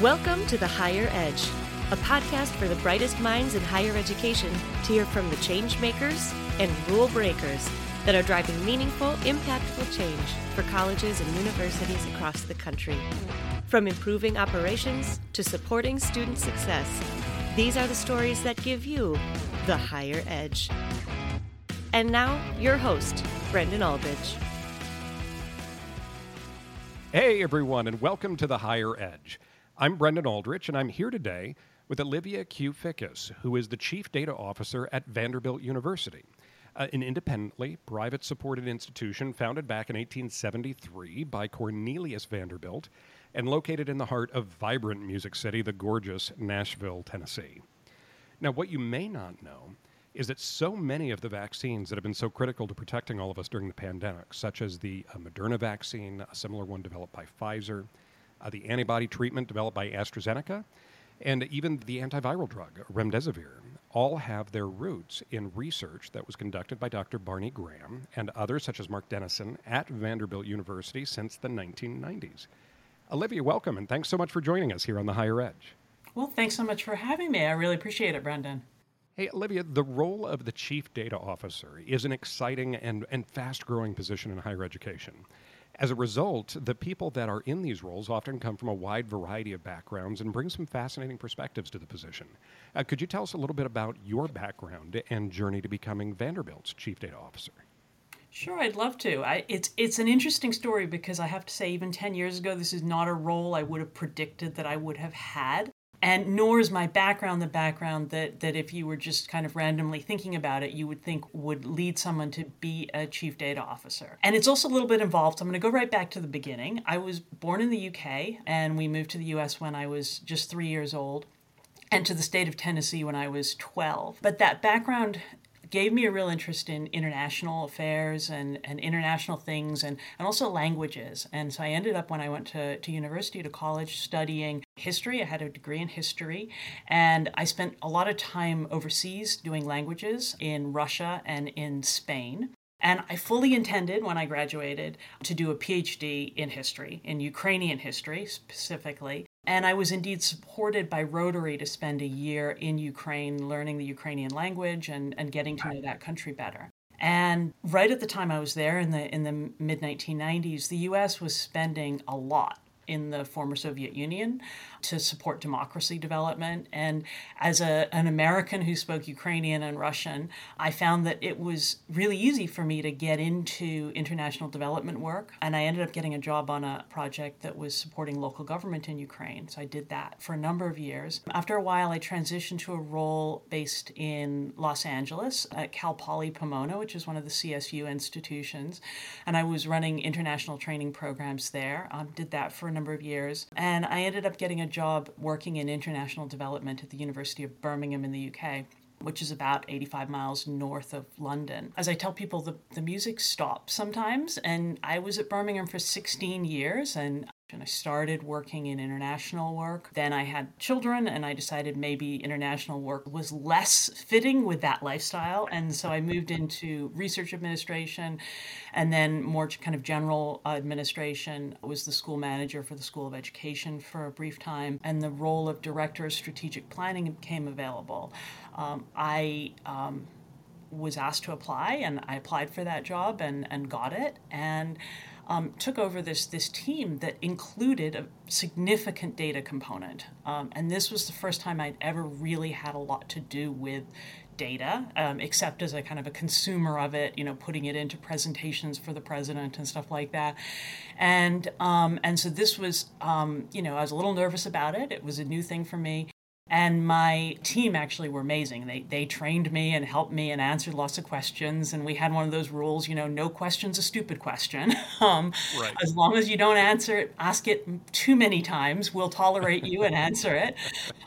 Welcome to The Higher Edge, a podcast for the brightest minds in higher education to hear from the change makers and rule breakers that are driving meaningful, impactful change for colleges and universities across the country. From improving operations to supporting student success, these are the stories that give you the higher edge. And now, your host, Brendan Aldrich. Hey, everyone, and welcome to The Higher Edge. I'm Brendan Aldrich, and I'm here today with Olivia Kew-Fickus, who is the Chief Data Officer at Vanderbilt University, uh, an independently private supported institution founded back in 1873 by Cornelius Vanderbilt and located in the heart of vibrant Music City, the gorgeous Nashville, Tennessee. Now, what you may not know is that so many of the vaccines that have been so critical to protecting all of us during the pandemic, such as the uh, Moderna vaccine, a similar one developed by Pfizer, uh, the antibody treatment developed by AstraZeneca, and even the antiviral drug, remdesivir, all have their roots in research that was conducted by Dr. Barney Graham and others, such as Mark Denison, at Vanderbilt University since the 1990s. Olivia, welcome, and thanks so much for joining us here on the Higher Edge. Well, thanks so much for having me. I really appreciate it, Brendan. Hey, Olivia, the role of the Chief Data Officer is an exciting and, and fast growing position in higher education. As a result, the people that are in these roles often come from a wide variety of backgrounds and bring some fascinating perspectives to the position. Uh, could you tell us a little bit about your background and journey to becoming Vanderbilt's Chief Data Officer? Sure, I'd love to. I, it's it's an interesting story because I have to say, even ten years ago, this is not a role I would have predicted that I would have had and nor is my background the background that that if you were just kind of randomly thinking about it you would think would lead someone to be a chief data officer. And it's also a little bit involved. I'm going to go right back to the beginning. I was born in the uk and we moved to the us when i was just three years old and to the state of Tennessee when I was 12. But that background gave me a real interest in international affairs and, and international things and, and also languages. And so I ended up, when I went to, to university, to college, studying history. I had a degree in history. And I spent a lot of time overseas doing languages in Russia and in Spain. And I fully intended when I graduated to do a PhD in history, in Ukrainian history specifically. And I was indeed supported by Rotary to spend a year in Ukraine learning the Ukrainian language and, and getting to know that country better. And right at the time I was there in the in the mid 1990s, the US was spending a lot in the former Soviet Union to support democracy development. And as a, an American who spoke Ukrainian and Russian, I found that it was really easy for me to get into international development work. And I ended up getting a job on a project that was supporting local government in Ukraine. So I did that for a number of years. After a while, I transitioned to a role based in Los Angeles at Cal Poly Pomona, which is one of the CSU institutions. And I was running international training programs there. Um, did that for a number of years. And I ended up getting a job working in international development at the University of Birmingham in the UK which is about 85 miles north of London. As I tell people, the, the music stops sometimes, and I was at Birmingham for 16 years, and and I started working in international work. Then I had children, and I decided maybe international work was less fitting with that lifestyle. And so I moved into research administration and then more kind of general administration. I was the school manager for the School of Education for a brief time, and the role of director of strategic planning became available. Um, I um, was asked to apply, and I applied for that job and, and got it. And um, took over this this team that included a significant data component, um, and this was the first time I'd ever really had a lot to do with data, um, except as a kind of a consumer of it, you know, putting it into presentations for the president and stuff like that. And um, and so this was, um, you know, I was a little nervous about it. It was a new thing for me. And my team actually were amazing. They, they trained me and helped me and answered lots of questions. And we had one of those rules, you know, no question's a stupid question. um, right. As long as you don't answer it, ask it too many times, we'll tolerate you and answer it.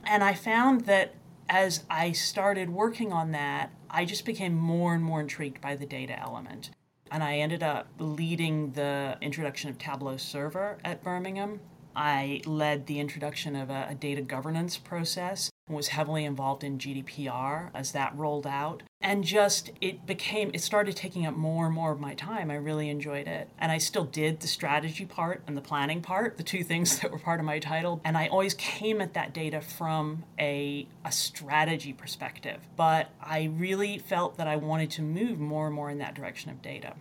And I found that as I started working on that, I just became more and more intrigued by the data element. And I ended up leading the introduction of Tableau Server at Birmingham I led the introduction of a, a, data governance process was heavily involved in GDPR as that rolled out. And just it became, it started taking up more and more of my time. I really enjoyed it. And I still did the strategy part and the planning part, the two things that were part of my title. And I always came at that data from a, a strategy perspective. But I really felt that I wanted to move more and more in that direction of data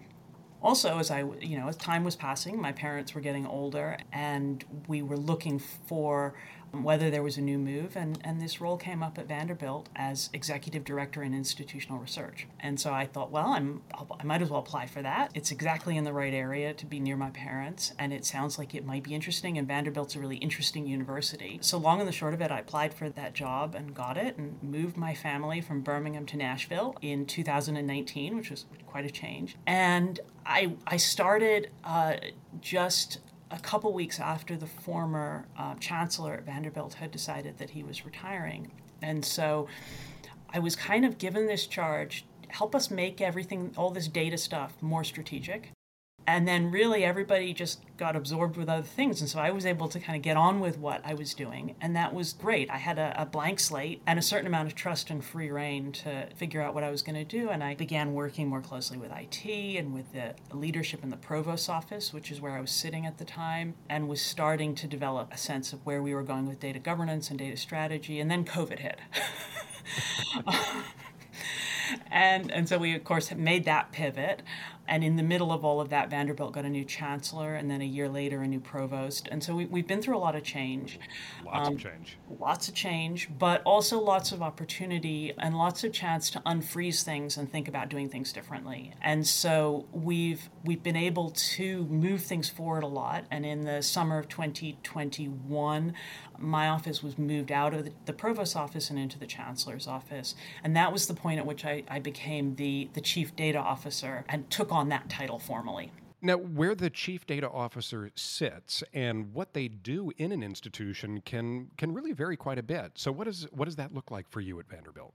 also as i you know as time was passing my parents were getting older and we were looking for whether there was a new move, and, and this role came up at Vanderbilt as executive director in institutional research. And so I thought, well, I'm, I might as well apply for that. It's exactly in the right area to be near my parents, and it sounds like it might be interesting, and Vanderbilt's a really interesting university. So, long and the short of it, I applied for that job and got it, and moved my family from Birmingham to Nashville in 2019, which was quite a change. And I, I started uh, just a couple weeks after the former uh, chancellor at Vanderbilt had decided that he was retiring. And so I was kind of given this charge help us make everything, all this data stuff, more strategic and then really everybody just got absorbed with other things. And so i was able to kind of get on with what i was doing and that was great. I had a, a blank slate and a certain amount of trust and free reign to figure out what i was going to do. And i began working more closely with it and with the leadership in the provost's office which is where i was sitting at the time and was starting to develop a sense of where we were going with data governance and data strategy. And then covid hit. And and so we of course made that pivot and in the middle of all of that, Vanderbilt got a new chancellor, and then a year later, a new provost. And so we, have been through a lot of change. Lots um, of change. Lots of change, but also lots of opportunity and lots of chance to unfreeze things and think about doing things differently. And so we've we've been able to move things forward a lot. And in the summer of 2021, my office was moved out of the, the provost's office and into the chancellor's office. And that was the point at which I, I became the, the chief data officer and took on that title formally. Now, where the chief data officer sits and what they do in an institution can can really vary quite a bit. So, what does what does that look like for you at Vanderbilt?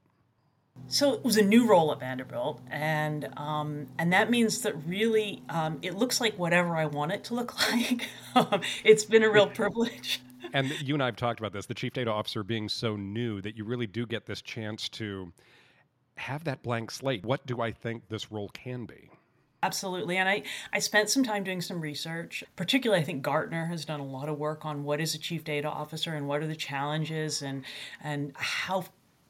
So it was a new role at Vanderbilt, and um, and that means that really um, it looks like whatever I want it to look like. Um, it's been a real privilege. and you and I have talked about this. The chief data officer being so new that you really do get this chance to have that blank slate. What do I think this role can be? Absolutely. And I, I spent some time doing some research. Particularly, I think Gartner has done a lot of work on what is a chief data officer and what are the challenges and, and how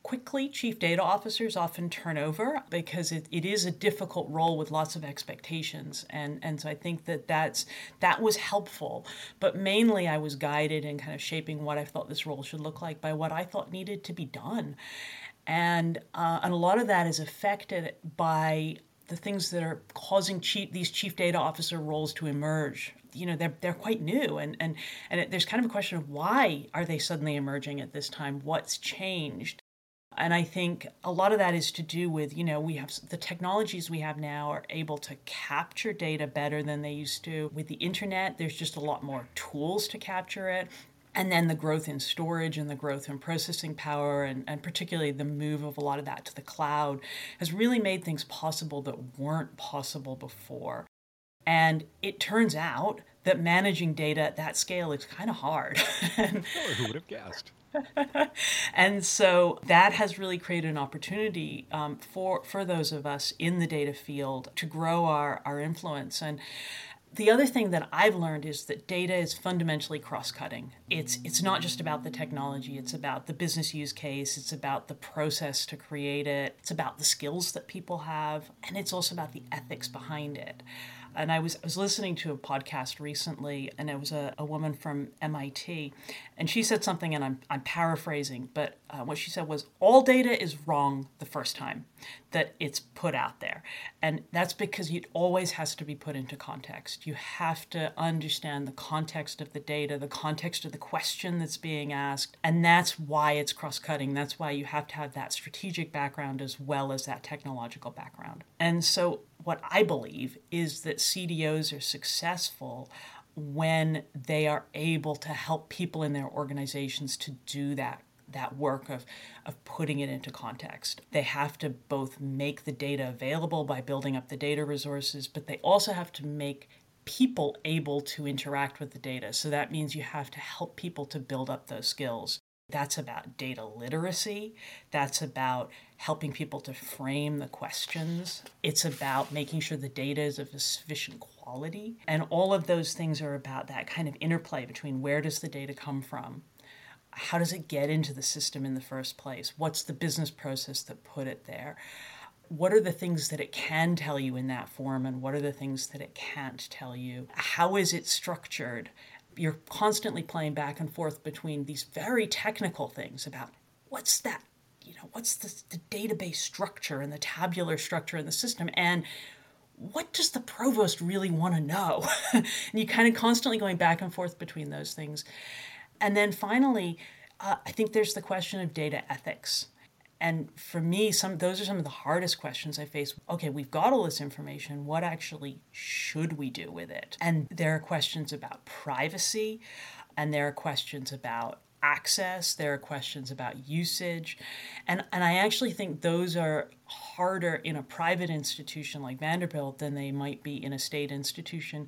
quickly chief data officers often turn over because it, it is a difficult role with lots of expectations. And and so I think that that's that was helpful. But mainly I was guided in kind of shaping what I thought this role should look like by what I thought needed to be done. And uh, and a lot of that is affected by the things that are causing chief, these chief data officer roles to emerge. You know they're, they're quite new and and and there's kind of a question of why are they suddenly emerging at this time? What's changed and i think a lot of that is to do with you know we have the technologies we have now are able to capture data better than they used to. With the internet there's just a lot more tools to capture it. And then the growth in storage and the growth in processing power and, and particularly the move of a lot of that to the cloud has really made things possible that weren't possible before. And it turns out that managing data at that scale is kind of hard who would have guessed and so that has really created an opportunity um, for for those of us in the data field to grow our, our influence and the other thing that I've learned is that data is fundamentally cross-cutting. It's it's not just about the technology, it's about the business use case, it's about the process to create it, it's about the skills that people have, and it's also about the ethics behind it. And I was, I was listening to a podcast recently, and it was a, a woman from MIT, and she said something, and I'm, I'm paraphrasing, but uh, what she said was all data is wrong the first time that it's put out there. And that's because it always has to be put into context. You have to understand the context of the data, the context of the question that's being asked, and that's why it's cross cutting. That's why you have to have that strategic background as well as that technological background. And so what I believe is that CDOs are successful when they are able to help people in their organizations to do that that work of, of putting it into context. They have to both make the data available by building up the data resources, but they also have to make people able to interact with the data. So that means you have to help people to build up those skills. That's about data literacy. That's about helping people to frame the questions. It's about making sure the data is of a sufficient quality. And all of those things are about that kind of interplay between where does the data come from? How does it get into the system in the first place? What's the business process that put it there? What are the things that it can tell you in that form, and what are the things that it can't tell you? How is it structured? you're constantly playing back and forth between these very technical things about what's that you know what's the, the database structure and the tabular structure in the system and what does the provost really want to know and you kind of constantly going back and forth between those things and then finally uh, i think there's the question of data ethics and for me, some those are some of the hardest questions I face. Okay, we've got all this information. What actually should we do with it? And there are questions about privacy, and there are questions about access, there are questions about usage. And and I actually think those are harder in a private institution like Vanderbilt than they might be in a state institution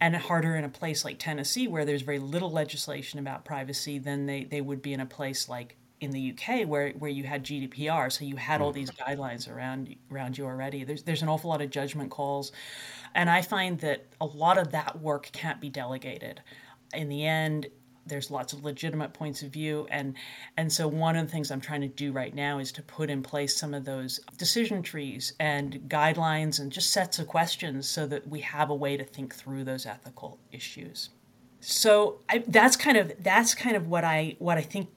and harder in a place like Tennessee where there's very little legislation about privacy than they, they would be in a place like in the UK where, where you had GDPR, so you had all mm. these guidelines around around you already. There's there's an awful lot of judgment calls, and I find that a lot of that work can't be delegated. In the end, there's lots of legitimate points of view, and and so one of the things I'm trying to do right now is to put in place some of those decision trees and guidelines and just sets of questions so that we have a way to think through those ethical issues so I, that's kind of that's kind of what I what I think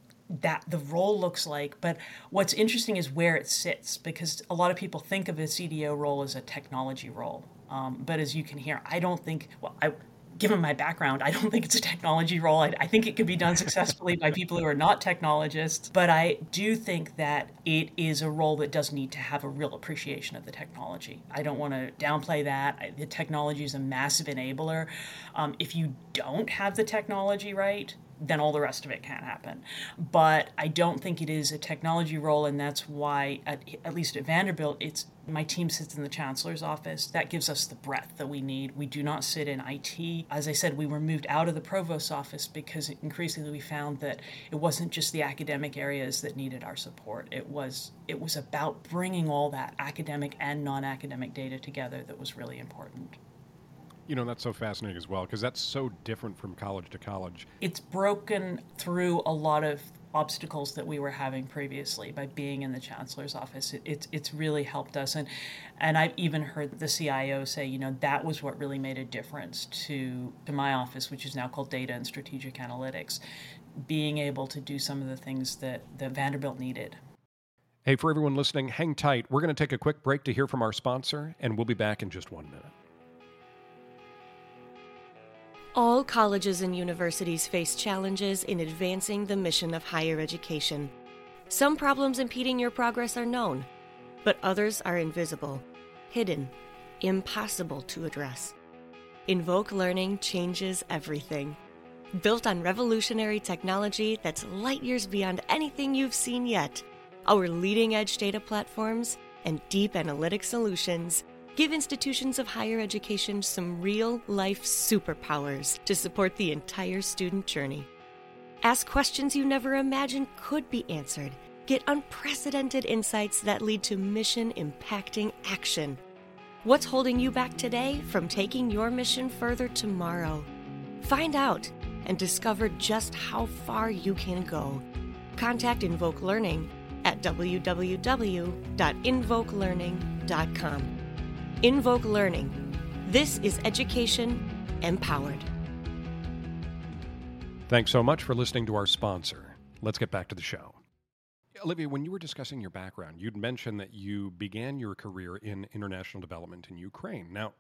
that the role looks like. But what's interesting is where it sits because a lot of people think of a CDO role as a technology role. Um, but as you can hear, I don't think, well, I, given my background, I don't think it's a technology role. I, I think it could be done successfully by people who are not technologists. But I do think that it is a role that does need to have a real appreciation of the technology. I don't want to downplay that. I, the technology is a massive enabler. Um, if you don't have the technology right, then all the rest of it can't happen. But I don't think it is a technology role, and that's why, at, at least at Vanderbilt, it's my team sits in the chancellor's office. That gives us the breadth that we need. We do not sit in IT. As I said, we were moved out of the provost's office because increasingly we found that it wasn't just the academic areas that needed our support. It was it was about bringing all that academic and non-academic data together that was really important. You know, that's so fascinating as well, because that's so different from college to college. It's broken through a lot of obstacles that we were having previously by being in the chancellor's office. It, it's it's really helped us, and and I've even heard the CIO say, you know, that was what really made a difference to to my office, which is now called Data and Strategic Analytics, being able to do some of the things that that Vanderbilt needed. Hey, for everyone listening, hang tight. We're going to take a quick break to hear from our sponsor, and we'll be back in just one minute. All colleges and universities face challenges in advancing the mission of higher education. Some problems impeding your progress are known, but others are invisible, hidden, impossible to address. Invoke Learning changes everything. Built on revolutionary technology that's light years beyond anything you've seen yet, our leading edge data platforms and deep analytic solutions Give institutions of higher education some real life superpowers to support the entire student journey. Ask questions you never imagined could be answered. Get unprecedented insights that lead to mission impacting action. What's holding you back today from taking your mission further tomorrow? Find out and discover just how far you can go. Contact Invoke Learning at www.invokelearning.com. Invoke Learning. This is education empowered. Thanks so much for listening to our sponsor. Let's get back to the show. Olivia, when you were discussing your background, you'd mentioned that you began your career in international development in Ukraine. Now,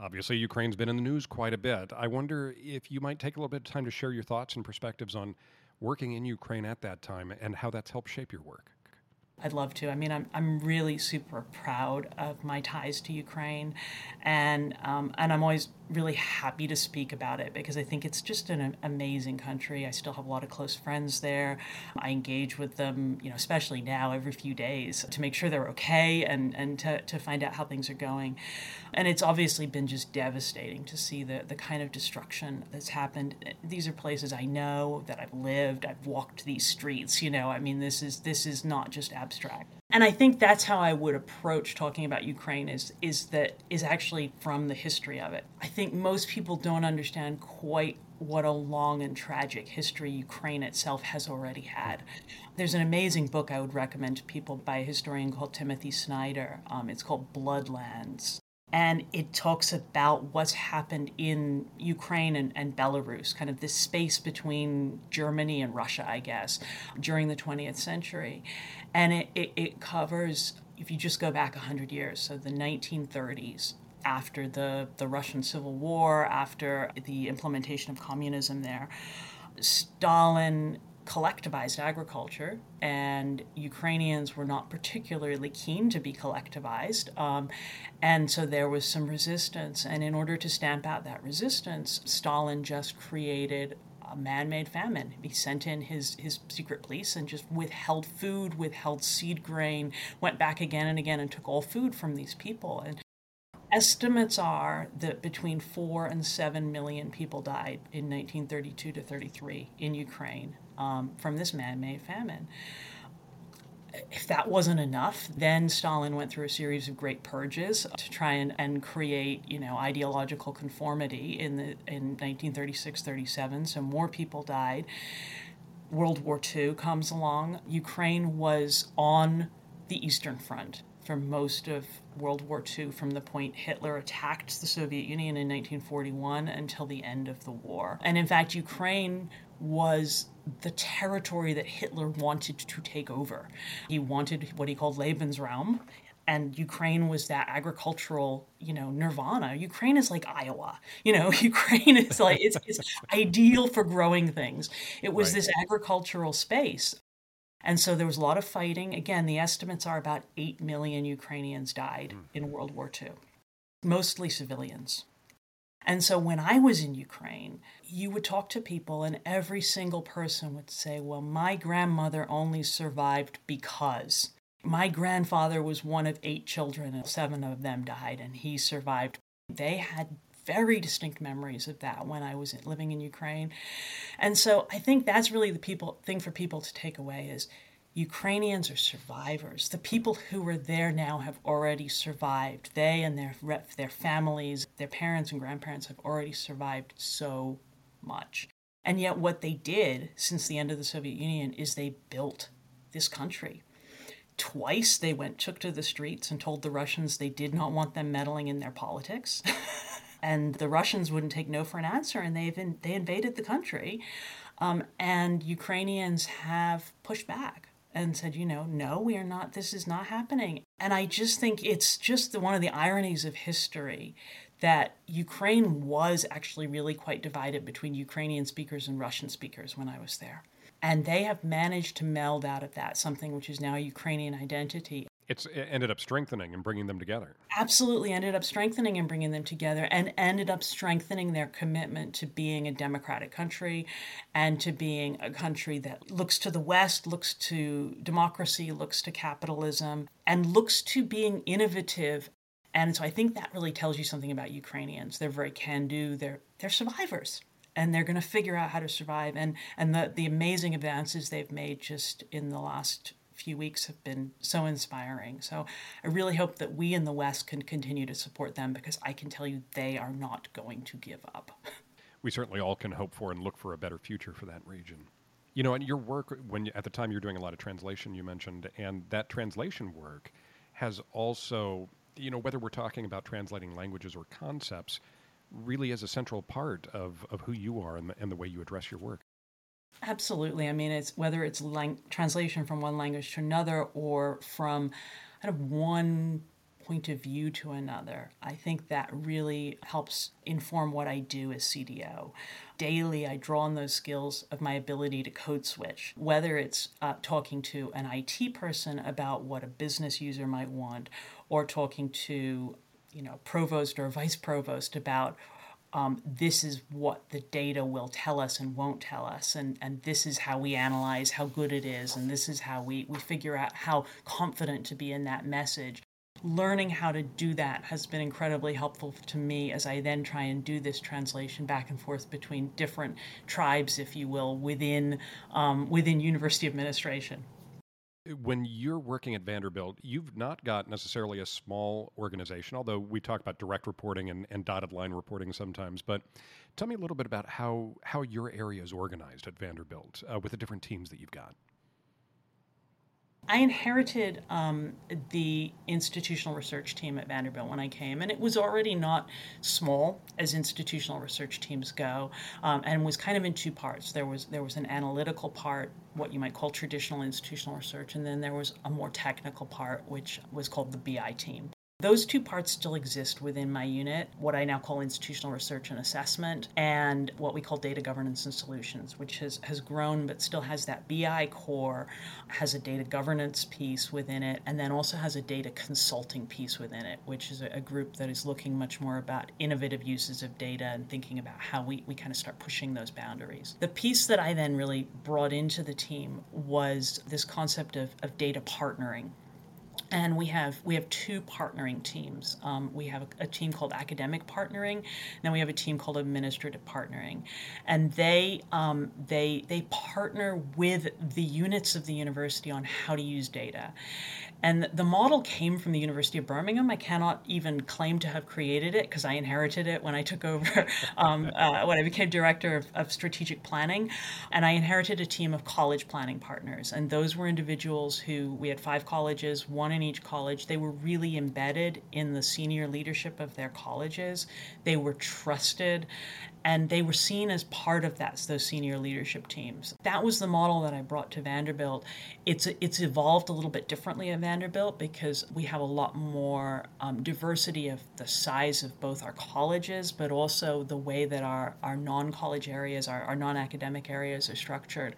obviously, Ukraine's been in the news quite a bit. I wonder if you might take a little bit of time to share your thoughts and perspectives on working in Ukraine at that time and how that's helped shape your work. I'd love to. I mean, I'm, I'm really super proud of my ties to Ukraine, and um, and I'm always really happy to speak about it because I think it's just an amazing country. I still have a lot of close friends there. I engage with them, you know, especially now every few days to make sure they're okay and, and to, to find out how things are going. And it's obviously been just devastating to see the, the kind of destruction that's happened. These are places I know that I've lived. I've walked these streets, you know, I mean this is this is not just abstract and I think that's how I would approach talking about Ukraine is is that is actually from the history of it. I think most people don't understand quite what a long and tragic history Ukraine itself has already had. There's an amazing book I would recommend to people by a historian called Timothy Snyder. Um, it's called Bloodlands and it talks about what's happened in Ukraine and, and, Belarus, kind of this space between Germany and Russia, I guess, during the 20th century. And it, it, it covers, if you just go back 100 years, so the 1930s, after the, the Russian Civil War, after the implementation of communism there, Stalin collectivized agriculture, and Ukrainians were not particularly keen to be collectivized. Um, and so there was some resistance. And in order to stamp out that resistance, Stalin just created a man-made famine. He sent in his his secret police and just withheld food, withheld seed grain, went back again and again and took all food from these people. And estimates are that between 4 and 7 million people died in 1932 to 33 in Ukraine um, from this man made famine. If that wasn't enough, then Stalin went through a series of great purges to try and, and create, you know, ideological conformity in the in 1936-37. So more people died. World War II comes along. Ukraine was on the Eastern Front for most of World War II from the point Hitler attacked the Soviet Union in 1941 until the end of the war. And in fact, Ukraine was the territory that Hitler wanted to take over. He wanted what he called Lebensraum, and Ukraine was that agricultural, you know, nirvana. Ukraine is like Iowa, you know. Ukraine is like it's, it's ideal for growing things. It was right. this agricultural space, and so there was a lot of fighting. Again, the estimates are about eight million Ukrainians died mm. in World War II, mostly civilians. And so when I was in Ukraine, you would talk to people, and every single person would say, Well, my grandmother only survived because. My grandfather was one of eight children, and seven of them died, and he survived. They had very distinct memories of that when I was living in Ukraine. And so I think that's really the people thing for people to take away is Ukrainians are survivors. The people who are there now have already survived. They and their their families, their parents and grandparents have already survived so much. And yet what they did since the end of the Soviet Union is they built this country. Twice they went took to the streets and told the Russians they did not want them meddling in their politics. and the Russians wouldn't take no for an answer and they they invaded the country. Um, and Ukrainians have pushed back and said, you know, no, we are not, this is not happening. And I just think it's just one of the ironies of history that Ukraine was actually really quite divided between Ukrainian speakers and Russian speakers when I was there. And they have managed to meld out of that something which is now Ukrainian identity it's it ended up strengthening and bringing them together. Absolutely ended up strengthening and bringing them together and ended up strengthening their commitment to being a democratic country and to being a country that looks to the West, looks to democracy, looks to capitalism, and looks to being innovative. And so I think that really tells you something about Ukrainians. They're very can do, they're, they're survivors and they're going to figure out how to survive and and the the amazing advances they've made just in the last few weeks have been so inspiring. So I really hope that we in the West can continue to support them because I can tell you they are not going to give up. We certainly all can hope for and look for a better future for that region. You know, and your work when at the time you're doing a lot of translation you mentioned and that translation work has also, you know, whether we're talking about translating languages or concepts, really is a central part of, of who you are and the, and the way you address your work. Absolutely. I mean, it's whether it's lang- translation from one language to another or from kind of one point of view to another. I think that really helps inform what I do as CDO. Daily, I draw on those skills of my ability to code switch, whether it's uh, talking to an IT person about what a business user might want, or talking to, you know, provost or vice provost about um, this is what the data will tell us and won't tell us, and, and this is how we analyze how good it is, and this is how we, we figure out how confident to be in that message. Learning how to do that has been incredibly helpful to me as I then try and do this translation back and forth between different tribes, if you will, within um, within university administration when you're working at Vanderbilt, you've not got necessarily a small organization, although we talk about direct reporting and, and, dotted line reporting sometimes. But tell me a little bit about how, how your area is organized at Vanderbilt uh, with the different teams that you've got. I inherited um, the institutional research team at Vanderbilt when I came, and it was already not small as institutional research teams go, um, and was kind of in two parts. There was there was an analytical part, what you might call traditional institutional research, and then there was a more technical part, which was called the BI team. Those two parts still exist within my unit, what I now call institutional research and assessment, and what we call data governance and solutions, which has, has grown but still has that BI core, has a data governance piece within it, and then also has a data consulting piece within it, which is a, group that is looking much more about innovative uses of data and thinking about how we, we kind of start pushing those boundaries. The piece that I then really brought into the team was this concept of, of data partnering and we have we have two partnering teams. Um, we have a, a, team called academic partnering, and then we have a team called administrative partnering, and they um, they they partner with the units of the university on how to use data. And the model came from the University of Birmingham. I cannot even claim to have created it because I inherited it when I took over, um, uh, when I became director of, of, strategic planning. And I inherited a team of college planning partners. And those were individuals who, we had five colleges, one in each college. They were really embedded in the senior leadership of their colleges. They were trusted and they were seen as part of that those senior leadership teams. That was the model that I brought to Vanderbilt. It's it's evolved a little bit differently at Vanderbilt because we have a lot more um, diversity of the size of both our colleges, but also the way that our our non-college areas, our, our non-academic areas are structured.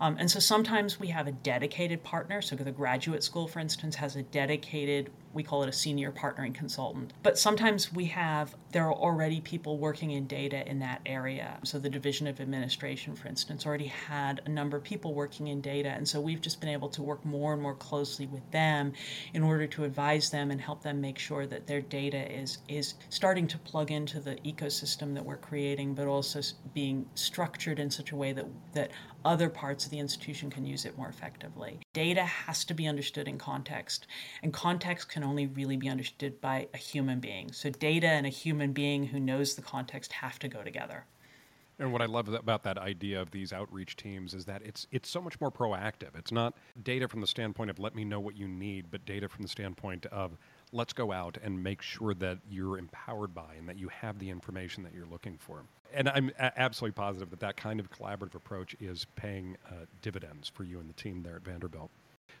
Um, and so sometimes we have a dedicated partner. So the graduate school, for instance, has a dedicated we call it a senior partnering consultant. But sometimes we have, there are already people working in data in that area. So the Division of Administration, for instance, already had a number of people working in data. And so we've just been able to work more and more closely with them in order to advise them and help them make sure that their data is, is starting to plug into the ecosystem that we're creating, but also being structured in such a way that, that other parts of the institution can use it more effectively. Data has to be understood in context, and context can only really be understood by a human being. So, data and a human being who knows the context have to go together. And what I love about that idea of these outreach teams is that it's it's so much more proactive. It's not data from the standpoint of let me know what you need, but data from the standpoint of let's go out and make sure that you're empowered by and that you have the information that you're looking for. And I'm a- absolutely positive that that kind of collaborative approach is paying uh, dividends for you and the team there at Vanderbilt.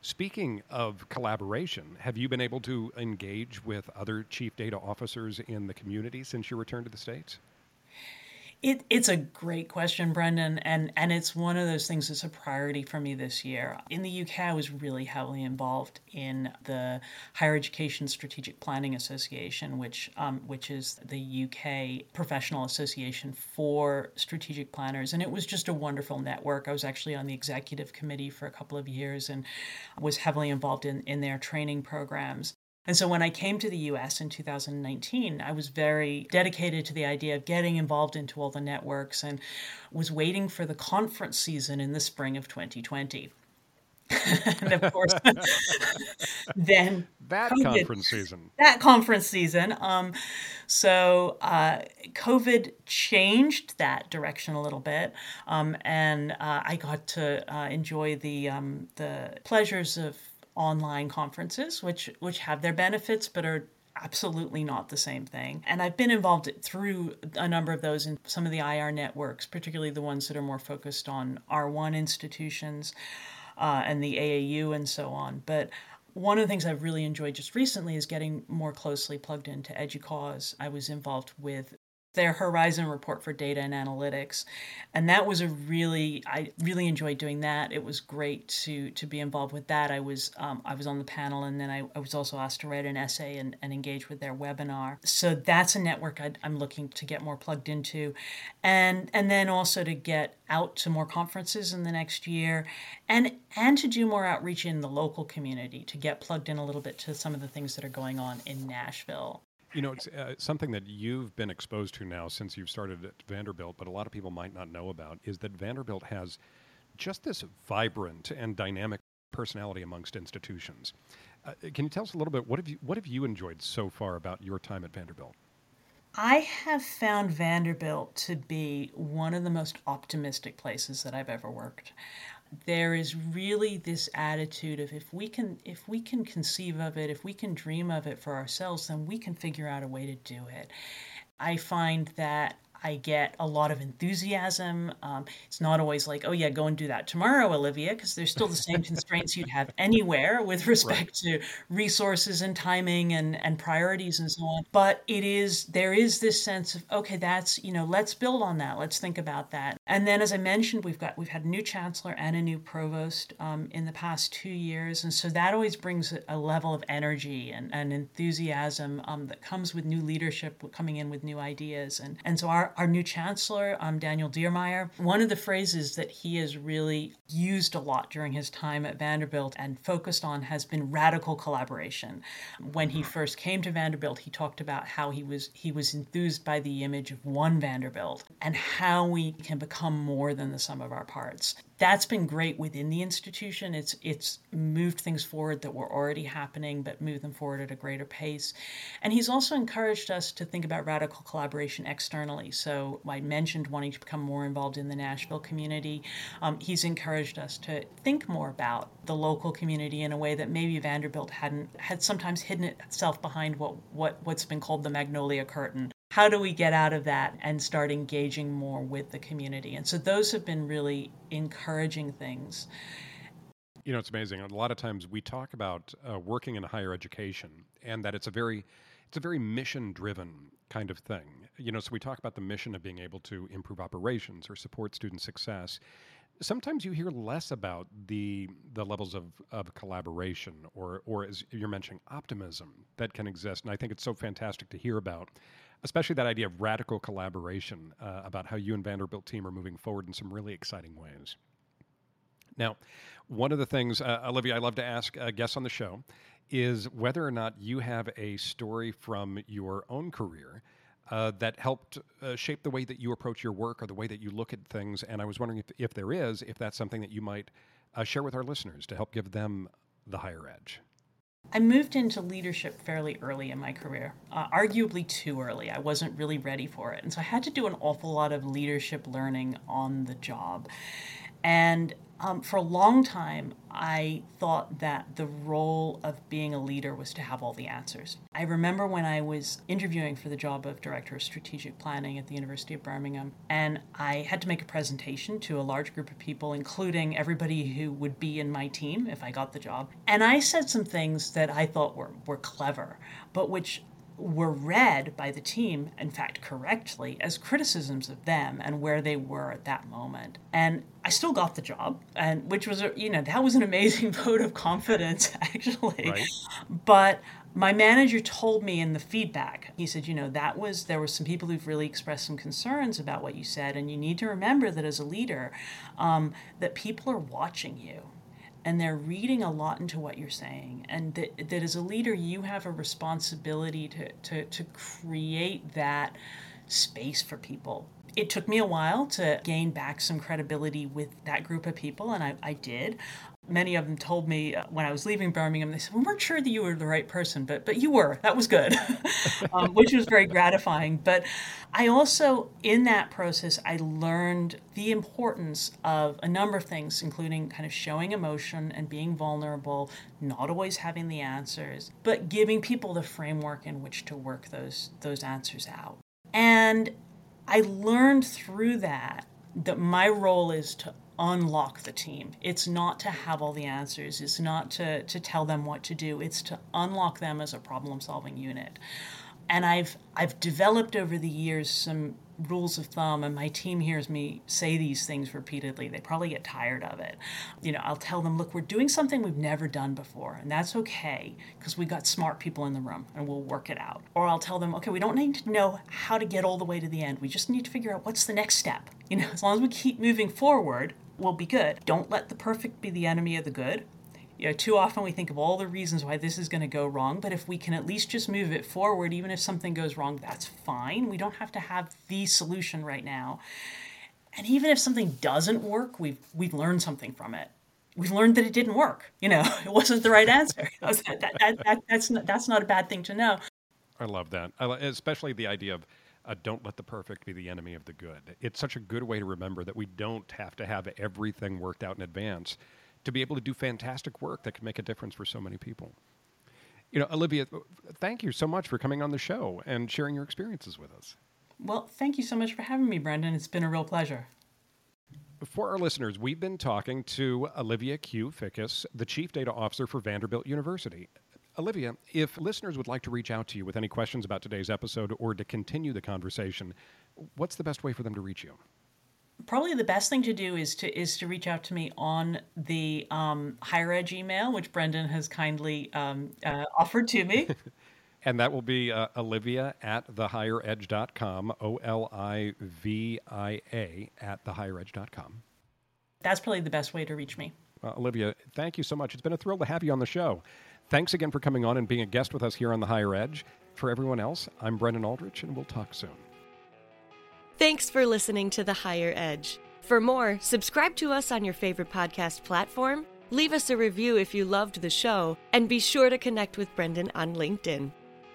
Speaking of collaboration, have you been able to engage with other chief data officers in the community since your return to the States? It, it's a great question, Brendan, and, and it's one of those things that's a priority for me this year. In the UK, I was really heavily involved in the Higher Education Strategic Planning Association, which um, which is the UK professional association for strategic planners, and it was just a wonderful network. I was actually on the executive committee for a couple of years and was heavily involved in, in their training programs. And so when I came to the US in 2019, I was very dedicated to the idea of getting involved into all the networks and was waiting for the conference season in the spring of 2020. and of course, then that COVID, conference season. That conference season. Um, so uh, COVID changed that direction a little bit, um, and uh, I got to uh, enjoy the um, the pleasures of online conferences, which which have their benefits but are absolutely not the same thing. And I've been involved through a number of those in some of the IR networks, particularly the ones that are more focused on R1 institutions uh, and the AAU and so on. But one of the things I've really enjoyed just recently is getting more closely plugged into EDUCAUSE. I was involved with their Horizon report for data and analytics. And that was a really, I really enjoyed doing that. It was great to to be involved with that. I was um, I was on the panel and then I, I was also asked to write an essay and, and engage with their webinar. So that's a network i am looking to get more plugged into. And and then also to get out to more conferences in the next year and and to do more outreach in the local community to get plugged in a little bit to some of the things that are going on in Nashville. You know, it's uh, something that you've been exposed to now since you've started at Vanderbilt, but a lot of people might not know about is that Vanderbilt has just this vibrant and dynamic personality amongst institutions. Uh, can you tell us a little bit what have you what have you enjoyed so far about your time at Vanderbilt? I have found Vanderbilt to be one of the most optimistic places that I've ever worked there is really this attitude of if we can if we can conceive of it if we can dream of it for ourselves then we can figure out a way to do it i find that I get a lot of enthusiasm. Um, it's not always like, oh, yeah, go and do that tomorrow, Olivia, because there's still the same constraints you'd have anywhere with respect right. to resources and timing and, and priorities and so on. But it is, there is this sense of, okay, that's, you know, let's build on that. Let's think about that. And then, as I mentioned, we've got, we've had a new chancellor and a new provost um, in the past two years. And so that always brings a level of energy and, and enthusiasm um, that comes with new leadership coming in with new ideas. And, and so our, our, new chancellor, um, Daniel Diermeier, one of the phrases that he has really used a lot during his time at Vanderbilt and focused on has been radical collaboration. When he first came to Vanderbilt, he talked about how he was he was enthused by the image of one Vanderbilt and how we can become more than the sum of our parts that's been great within the institution. It's it's moved things forward that were already happening, but moved them forward at a greater pace. And he's also encouraged us to think about radical collaboration externally. So I mentioned wanting to become more involved in the Nashville community. Um, he's encouraged us to think more about the local community in a way that maybe Vanderbilt hadn't had sometimes hidden itself behind what what what's been called the magnolia curtain how do we get out of that and start engaging more with the community? And so those have been really encouraging things. You know, it's amazing. A lot of times we talk about uh, working in higher education and that it's a very it's a very mission driven kind of thing. You know, so we talk about the mission of being able to improve operations or support student success. Sometimes you hear less about the the levels of, of collaboration or or as you're mentioning optimism that can exist. And I think it's so fantastic to hear about especially that idea of radical collaboration uh, about how you and Vanderbilt team are moving forward in some really exciting ways. Now, one of the things, uh, Olivia, I love to ask uh, guests on the show is whether or not you have a story from your own career uh, that helped uh, shape the way that you approach your work or the way that you look at things. And I was wondering if, if there is, if that's something that you might uh, share with our listeners to help give them the higher edge. I moved into leadership fairly early in my career, uh, arguably too early. I wasn't really ready for it. And so I had to do an awful lot of leadership learning on the job. And um, for a long time, I thought that the role of being a leader was to have all the answers. I remember when I was interviewing for the job of Director of Strategic Planning at the University of Birmingham, and I had to make a presentation to a large group of people, including everybody who would be in my team if I got the job. And I said some things that I thought were, were clever, but which were read by the team, in fact, correctly, as criticisms of them and where they were at that moment. And I still got the job, and which was, a, you know, that was an amazing vote of confidence, actually. Right. But my manager told me in the feedback, he said, you know, that was, there were some people who've really expressed some concerns about what you said, and you need to remember that as a leader, um, that people are watching you and they're reading a lot into what you're saying and that, that as a leader you have a responsibility to, to, to create that space for people. It took me a while to gain back some credibility with that group of people, and I, I did many of them told me uh, when I was leaving Birmingham, they said, we weren't sure that you were the right person, but, but you were. That was good, um, which was very gratifying. But I also, in that process, I learned the importance of a number of things, including kind of showing emotion and being vulnerable, not always having the answers, but giving people the framework in which to work those, those answers out. And I learned through that that my role is to unlock the team. It's not to have all the answers, it's not to, to tell them what to do, it's to unlock them as a problem solving unit. And I've I've developed over the years some rules of thumb and my team hears me say these things repeatedly. They probably get tired of it. You know i'll tell them look we're doing something we've never done before and that's okay because we got smart people in the room and we'll work it out. Or i'll tell them okay we don't need to know how to get all the way to the end. We just need to figure out what's the next step. You know as long as we keep moving forward we'll be good don't let the perfect be the enemy of the good you know, too often we think of all the reasons why this is going to go wrong, but if we can at least just move it forward, even if something goes wrong, that's fine. We don't have to have the solution right now. And even if something doesn't work, we've we've learned something from it. We've learned that it didn't work. You know, it wasn't the right answer. that, that, that, that's not, that's not a bad thing to know. I love that, I, especially the idea of uh, don't let the perfect be the enemy of the good. It's such a good way to remember that we don't have to have everything worked out in advance to be able to do fantastic work that can make a difference for so many people. You know, Olivia, thank you so much for coming on the show and sharing your experiences with us. Well, thank you so much for having me, Brendan. It's been a real pleasure. For our listeners, we've been talking to Olivia Kew-Fickus, the Chief Data Officer for Vanderbilt University. Olivia, if listeners would like to reach out to you with any questions about today's episode or to continue the conversation, what's the best way for them to reach you? probably the best thing to do is to is to reach out to me on the um, higher edge email, which Brendan has kindly um, uh, offered to me. and that will be uh, olivia at thehigheredge.com, O L I V I A at thehigheredge.com. That's probably the best way to reach me. Uh, Olivia, thank you so much. It's been a thrill to have you on the show. Thanks again for coming on and being a guest with us here on The Higher Edge. For everyone else, I'm Brendan Aldrich, and we'll talk soon. Thanks for listening to The Higher Edge. For more, subscribe to us on your favorite podcast platform, leave us a review if you loved the show, and be sure to connect with Brendan on LinkedIn.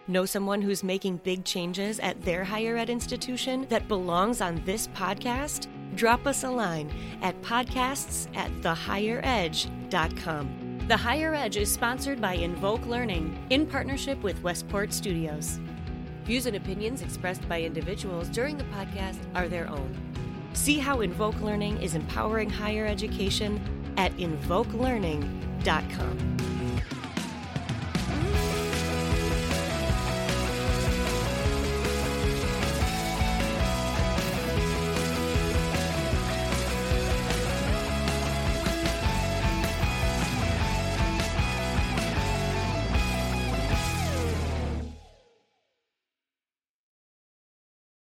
Know someone who's making big changes at their higher ed institution that belongs on this podcast? Drop us a line at podcasts at thehigheredge.com. The Higher Edge is sponsored by Invoke Learning in partnership with Westport Studios. Views and opinions expressed by individuals during the podcast are their own. See how Invoke Learning is empowering higher education at invokelearning.com.